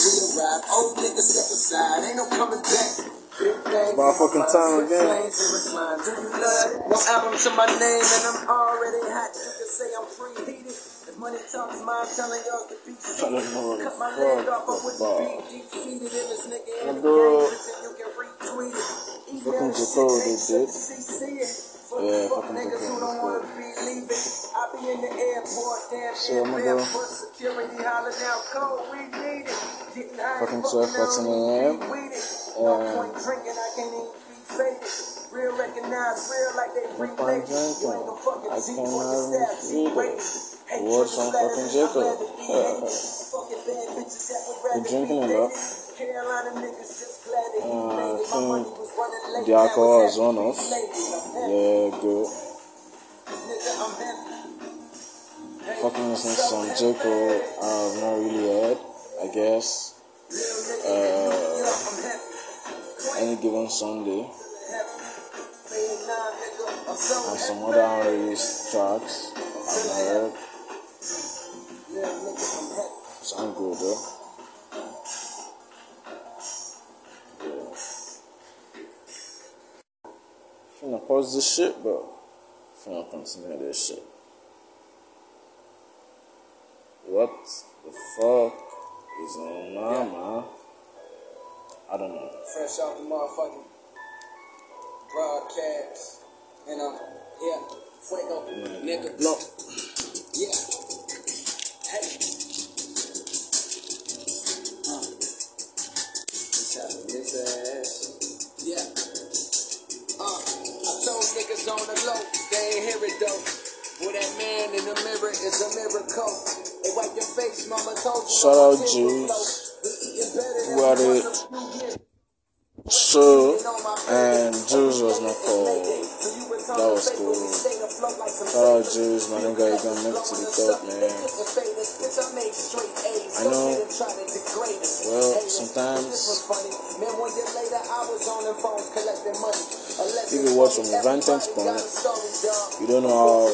Old niggas step aside, ain't no coming back. Time again. No album to my name, and I'm already hot. You can say I'm preheated. The money talks, my telling y'all to be I don't know what Cut my leg off, but with the about. beat deep seated in this nigga in the Bro. game. Listen, you can retweet it. Fucking shit, they make sure did. the CC it. For Yeah, the fuck fucking niggas who don't wanna be leaving. I be in the airport, damn So near I'ma go. barefoot, security holler down code, we need it. Getting high Fucking 12, 14 on, a.m. we. No point drinking, I can't even be faded. Real recognize real like they relate. You ain't no fucking I G cannot on your staff, G read it. rated. Hate Watch triggers on fucking than Jacob. I'd rather be hated. Fucking bad bitches that would rather Been drinking be a lot. dated. Carolina niggas just glad that he Uh, I made it. My think money was running late. the alcohol Now is it's on happy off. ladies. I'm. Yeah, good. Nigga, I'm. Fucking listening to some J. Cole I've not really heard, I guess. Uh, any given Sunday. And some other unreleased tracks I've not heard. Sound good though. Finna pause this shit, but finna continue this shit. What the fuck is on my mind? I don't know. Fresh off the motherfucking broadcast. And I'm yeah, fuego, nigga. No. Yeah. They ain't hear it though. Well, that man in the mirror is a miracle. They wipe your face, mama told you. Shout out Juice. the flow. We eating better than Got it. a few years So, and Juice was not called. That was cool. Shout out Juice, my nigga, you gonna make it to the top, man. I know, well, sometimes, if you watch from a vantage point, you don't know how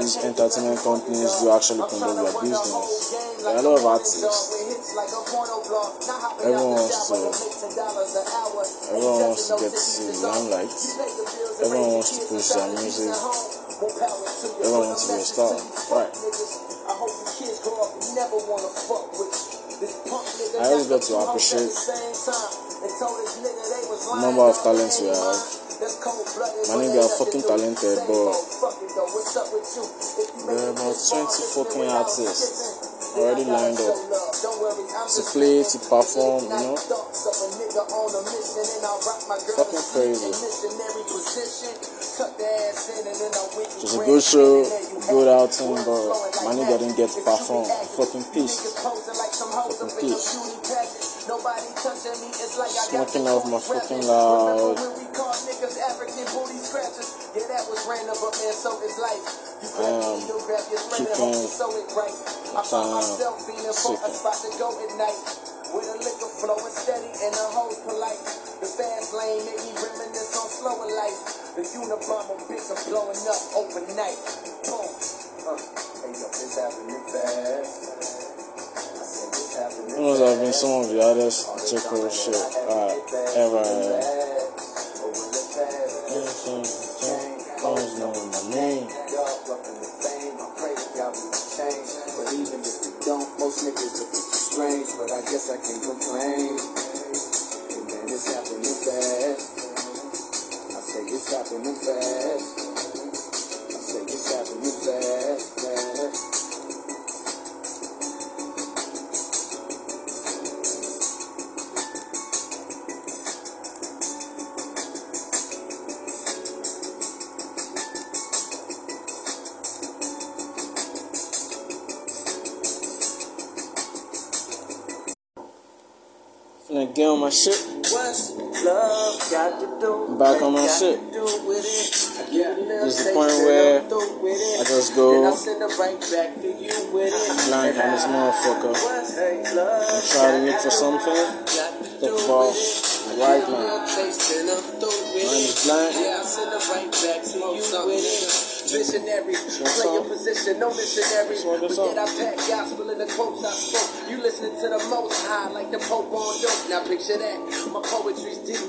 these entertainment companies do actually conduct their business. There are a lot of artists. Everyone wants to, everyone wants to get the limelight. Everyone wants to push their music. Everyone wants to be a star. Right. I always got to appreciate the number of talents we have. My nigga are fucking talented, but there are about 20 fucking artists already lined up to play, to perform, you know. Fucking crazy. It was a good show, good outing, but my nigga didn't get to perform. Fucking peace. Fucking peace. Smoking off my fucking loud. Um, keeping time with a liquor flowing steady and the hoes polite. The fast lane make me reminisce on slower life. The Unabomber bitch I'm blowing up overnight. Boom. Uh, hey yo, this happening fast. I said this happening You know, have been some of the hardest J. Cole shit I ever. Look strange. But I guess I can complain. And man, it's happening fast. I say it's happening fast. Finna get on my shit. What's love got to do? I'm back on my shit. To do with it? I get a little This is the taste point where I'm through with it. I just go I send it right back to you with it. blind on this motherfucker. I'm trying to look for something. got to do Talk about with it? right now. little taste and I'm through with Mine is blind. Visionary, play your position, no missionary. But yet I pack gospel in the quotes I spoke. You listening to the most high like the Pope on dope. Now picture that. My poetry's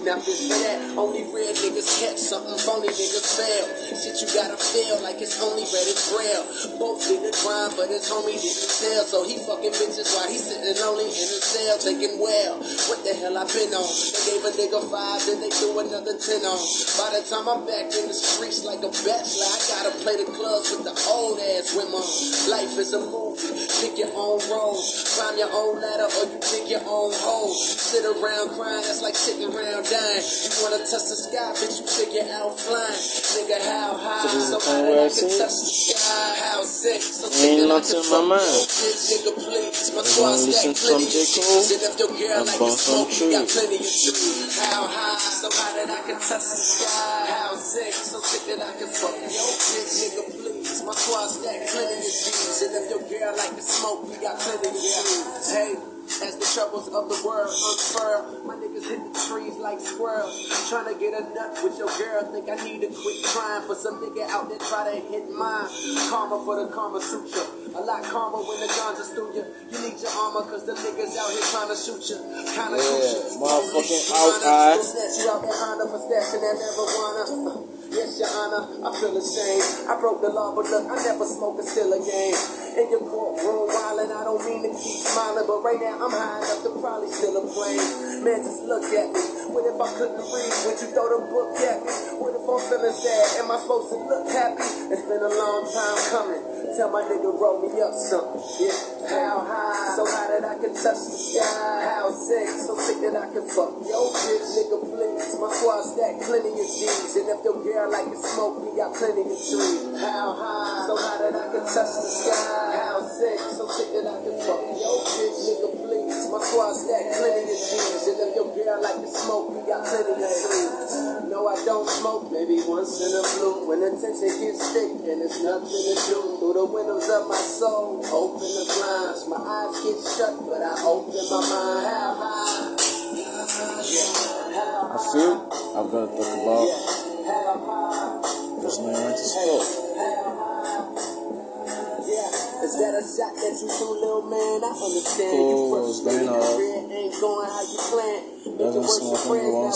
for that. Only real niggas catch something, phony niggas fail. Shit you gotta feel like it's only red and braille. Both did the crime, but his homie didn't tell. So he fucking bitches while he sitting lonely in his cell thinking, well, what the hell I been on? They gave a nigga five, then they threw another ten on. By the time I'm back in the streets like a bachelor, I gotta play the clubs with the old ass women. Life is a movie, pick your own role. Climb your own ladder or you pick your own hole. Sit around crying, that's like sitting around dying. You wanna touch the sky, bitch, you figure out flying. Nigga, how high? So this is the kind where I sing? touch the sky. How sick? So Ain't sick that I nothing in my mind. nigga, please. My squad stack listen to some plenty of cheese. And if your girl like some smoke, got plenty of trees. How high? So high that I can touch the sky. How sick? So sick that I can fuck your bitch, nigga, please. My squad stack plenty of cheese. And if your girl like to smoke, we got plenty of trees. Hey. As the troubles of the world unfurl, my niggas hit the trees like squirrels. Trying to get a nut with your girl, think I need to quit crying for some nigga out there try to hit mine. Karma for the Karma Sutra. A lot calmer when the ganja's through you. You need your armor, cause the niggas out here trying to shoot you. Kinda Yeah, shoot you. motherfucking out-eye. Will snatch you out behind her for stashing that marijuana. Yes, your honor, I feel ashamed. I broke the law, but look, I never smoke a still a game. In your courtroom, wildin', I don't mean to keep smiling, but right now I'm high enough to probably still a plane. Man, just look at me. What if I couldn't read? Would you throw the book at me? What if I'm feeling sad? Am I supposed to look happy? It's been a long time coming. Tell my nigga roll me up something. Yeah, how high? So high that I can touch the sky. How sick? So sick that I can fuck your bitch, nigga, please. My squad stack plenty of G's, and if your girl like to smoke, we got plenty of trees. How high? So high that I can touch the sky.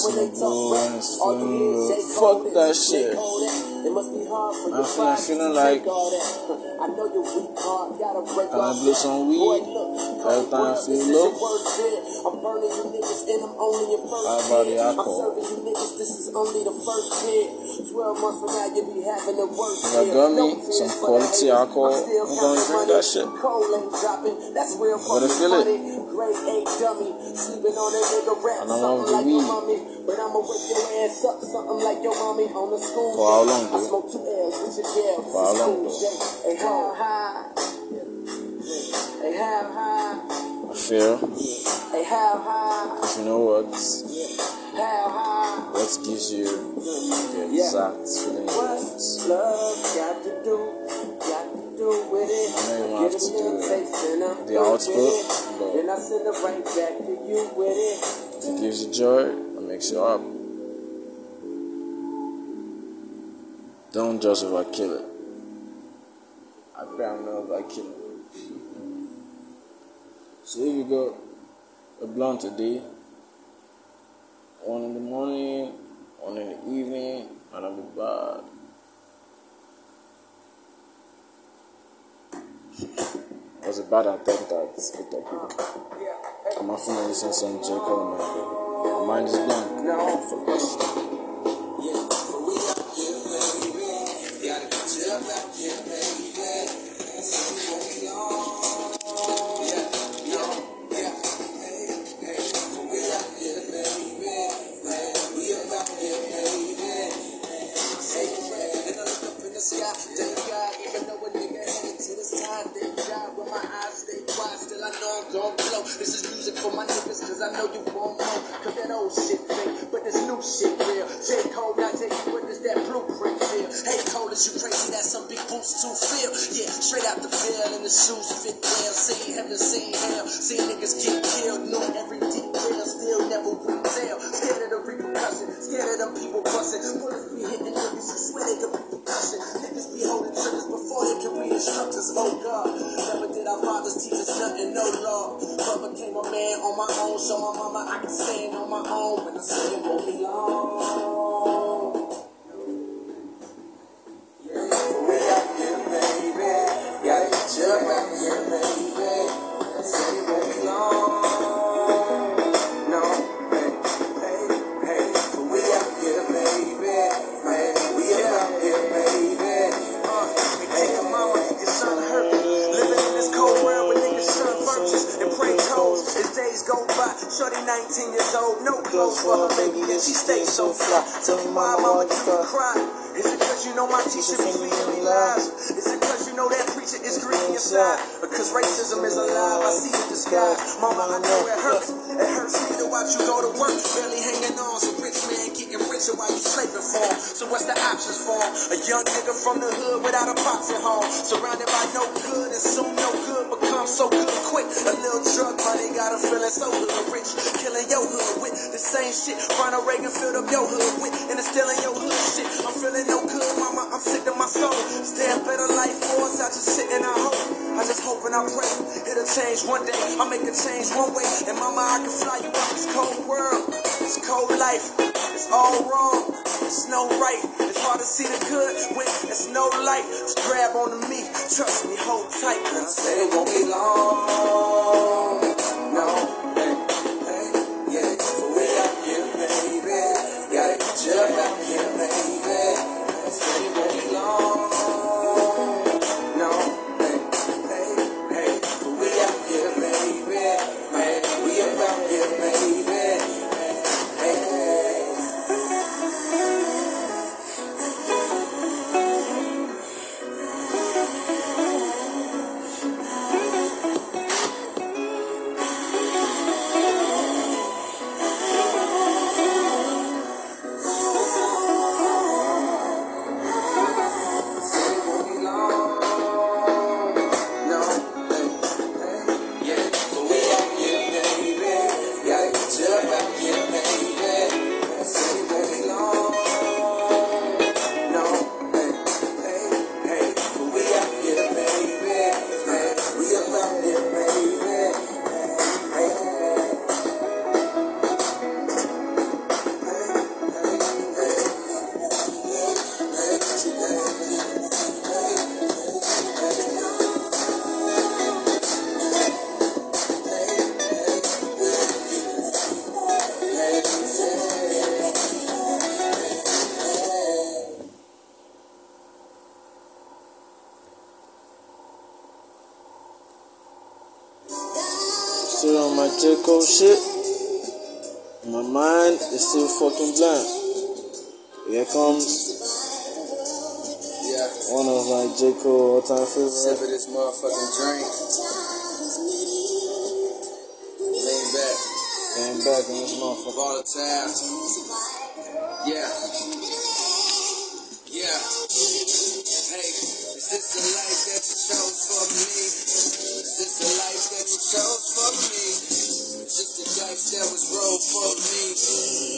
Oh, mm, fuck that shit. It must be hard for I'm your to feeling like- I know your weak heart gotta break I all some Boy, weed? look, Every time I world, feel this low? is your worst fear. I'm burning you niggas and I'm only your first How about hit. the I'm serving you niggas, this is only the first hit. 12 months from now, you'll be having the worst If I year. got me some quality alcohol, I'm gonna drink that shit. Cold ain't dropping, that's real gonna feel it. funny. Grade A dummy, sleeping on a nigga rap, And I'm something off the weed. But I'ma wake your ass up, something like your mommy on the school. For how long, I dude? smoke two L's with your girl. For how long, Hey, how high? Hey, how high? I feel Hey, how high? if you know what? What gives you the exact feeling you want. Love got to do? Got to do with it. I know you have to do I'm the output, it. but- Then I send it right back to you with it. It gives you joy, it makes you up. Don't just overkill it. I pray I'm not it. So if you got a blunt today, one in the morning, one in the evening, and I'll be bad. Was a bad attempt at eight o'clock? I'm not finna listen to some J. Cole. My mind is blank. No. This is music for my niggas, cause I know you won't know, cause that old shit fake, but this new shit real. J. Cole, not J. What does that blueprint feel? Hey, Cole, is you crazy? That's some big boots to feel. Yeah, straight out the field, and the shoes fit well. Seen heaven, seen hell, seen niggas get on own. When I say it won't be Mama, I know it hurts. It hurts me to watch you go to work, barely hanging on. So rich man getting richer while you slaving for. So what's the options for? A young nigga from the hood without a box at home. Surrounded by no good and soon no good becomes so good quick. A little drug money got him feeling so hood rich. Killing your hood with the same shit change one way. And mama, I can fly you out this cold world. This cold life. It's all wrong. It's no right. It's hard to see the good when it's no light. Just grab on me. Here comes Yeah. one of my J. Cole all time Sip favorite. of this motherfucking drink. Lean back. Getting back in this motherfucker. Volatile. Yeah. Yeah. Hey, is this the life that you chose for me? Is this the life that you chose for me? Is this the dice that was rolled for me?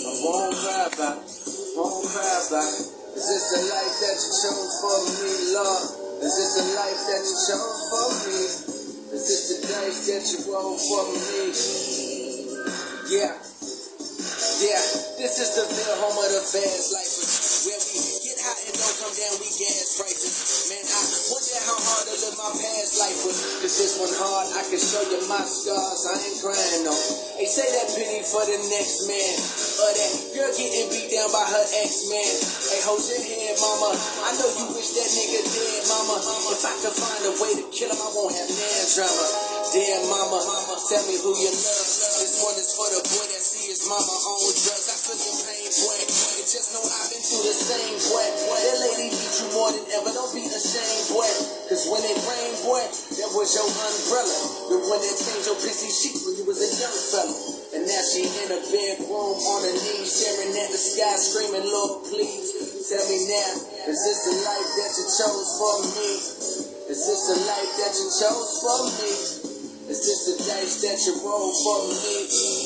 I won't cry about cry about it. Is this the life that you chose for me, Lord? Is this the life that you chose for me? Is this the dice that you rolled for me? Yeah. Yeah, this is the real home of the fast lifers. Where we get hot and don't come down, we gas prices. My past life was. Cause this one hard, I can show you my scars. I ain't crying no. They say that pity for the next man. Or that girl getting beat down by her ex-man. Hey, hold your head, mama. I know you wish that nigga dead, mama. If I could find a way to kill him, I won't have man drama. Damn, mama, mama, tell me who you love. This one is for the boy that see his mama on drugs. Know I've been through the same, boy. That lady beat you more than ever. Don't be ashamed, boy. Cause when it rained, boy, that was your umbrella. The one that changed your pissy sheets when you was a young fella. And now she in a bedroom on her knees, staring at the sky, screaming, Lord, please. Tell me now, is this the life that you chose for me? Is this the life that you chose for me? Is this the dice that you roll for me?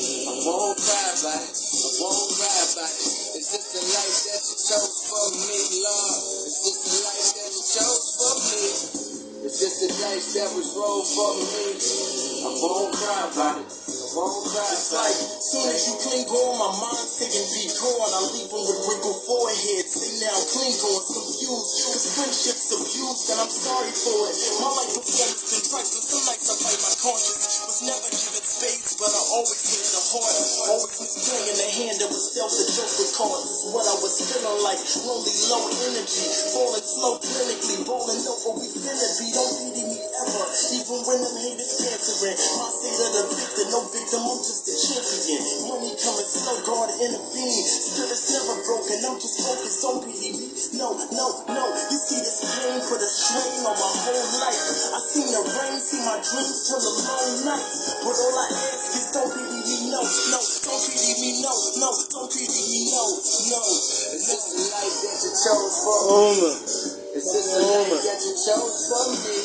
Won't cry about it. I won't cry about it. Is this the life that you chose for me, Lord? Is this the life that you chose for me? Is this the dice that was rolled for me? I won't cry about it. I won't cry. It's like, soon as you cling on, my mind singing be gone. I leave them with wrinkled forehead. Say now, cling on, confused. Cause friendship's abused, and I'm sorry for it. My life was laced and priceless. Some nights I fight my conscience. Was never given space, but I always hit the heart. Always was playing the hand that was dealt the joke with cards. Is what I was feeling like. Lonely, low energy. Falling slow clinically. Rolling over, we finna be. Don't pity me ever. Even when them haters answering. My state of the victim, no victim, I'm just a champion. Money coming slow, God intervene. Spirit's never broken, I'm just focused, don't pity me. No, no, no. You see this pain put a strain on my whole life. I seen the rain, see my dreams turn to long nights. But all I ask is don't pity me, no, no. Don't pity me, no, no. Don't pity me, no, no. Is this the life that you chose for me? Is this the life that you chose for me?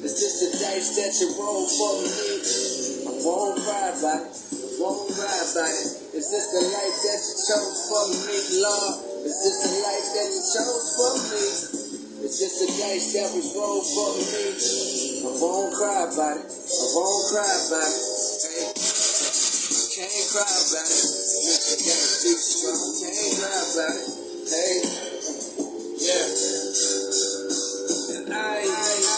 Is this the dice that you roll for me? I won't cry about it. I won't cry about it. Is this the life that you chose for me, Lord? Is this the life that you chose for me? It's just the dice that was rolled for me. I won't cry about it. I won't cry about it. Can't cry about it. Gotta be strong. Can't cry about it. Hey, yeah. I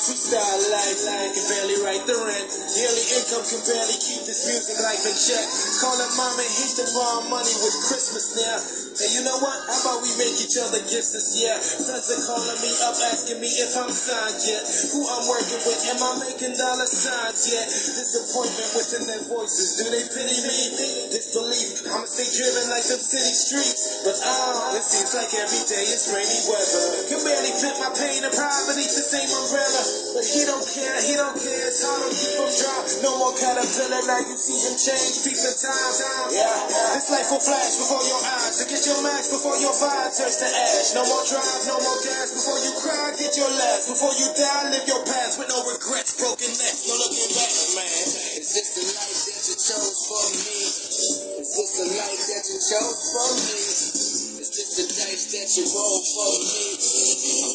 freestyle life, I can barely write the rent. Daily income can barely keep this music life in check. Calling mom and hate to borrow money with Christmas now. And you know what? How about we make each other gifts this year? Friends are calling me up asking me if I'm signed yet. Who I'm working with, am I making dollar signs yet? Disappointment within their voices, do they pity me? Disbelief, I'ma stay driven like them city streets. But oh, it seems like every day it's rainy weather. Can barely fit my pain and poverty the same umbrella. But he don't care, he don't care. It's hard to keep dry. No more caterpillar, now you see him change. Peeping time, yeah. This life will flash before your eyes. So get your max before your fire turns to ash. No more drive, no more gas before you cry. Get your last before you die. Live your past with no regrets, broken necks, no looking back, man. Is this the life that you chose for me? Is this the life that you chose for me? Is this the dice that you roll for me?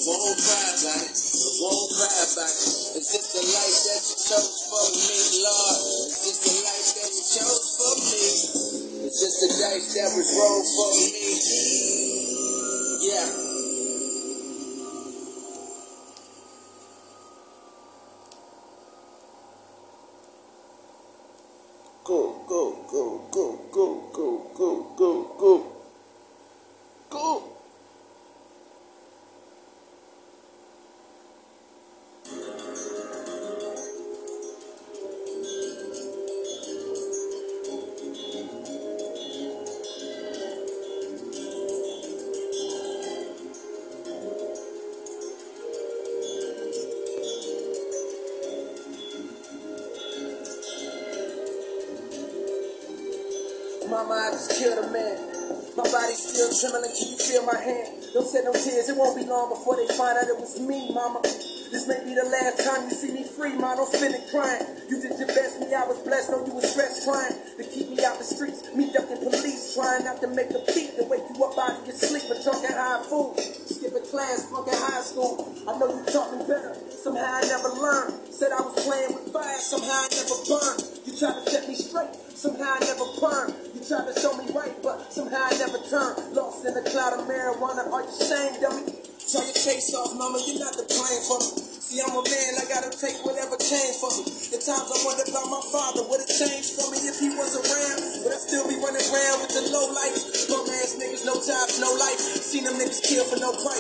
all pride back, of all pride back. It's just the life that you chose for me, Lord. It's just the life that you chose for me. It's just the dice that was rolled for me. Yeah. Go, go, go, go, go, go, go, go. Still trembling, can you feel my hand? Don't shed no tears, it won't be long before they find out it was me, mama. This may be the last time you see me free, ma. Don't spend it crying. You did your best, me, I was blessed. No, you was stressed trying to keep me out the streets. Me ducking police, trying not to make a beat to wake you up out of your sleep. But talking high food, skipping class, fucking high school. I know you taught me better. Somehow I never learned. Said I was playing with fire, somehow I never burned. You tried to set me straight, somehow I never burned. Tried to show me right, but somehow I never turned. Lost in a cloud of marijuana, are you ashamed of me? Try your face off, mama, you're not the blame for me. See, I'm a man, I gotta take whatever came for me. At times I wonder about my father, would it change for me if he was around? Would I still be running around with the low lights? Bum ass niggas, no jobs, no life. Seen them niggas kill for no price.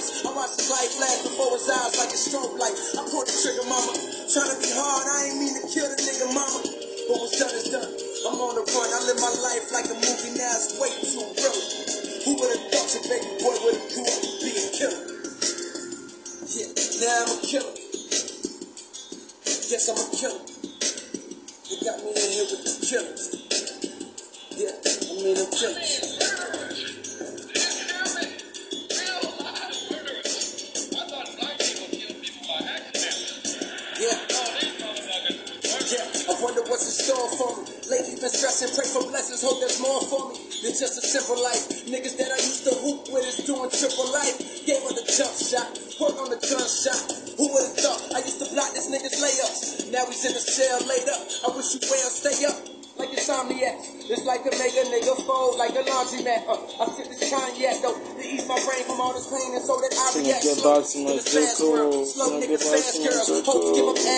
More for me than just a simple life. Niggas that I used to hoop with is doing triple life. Gave her the jump shot, work on the gunshot. Who would've thought I used to block this nigga's layups? Now he's in the cell laid up. I wish you well, stay up. like insomniac. It's like a mega nigga fold, like a laundromat. Uh, I sip this cognac though to ease my brain from all this pain, and so that I react get slow back to to my Joker? Slow niggas fast girls, hope to give Joker? ass.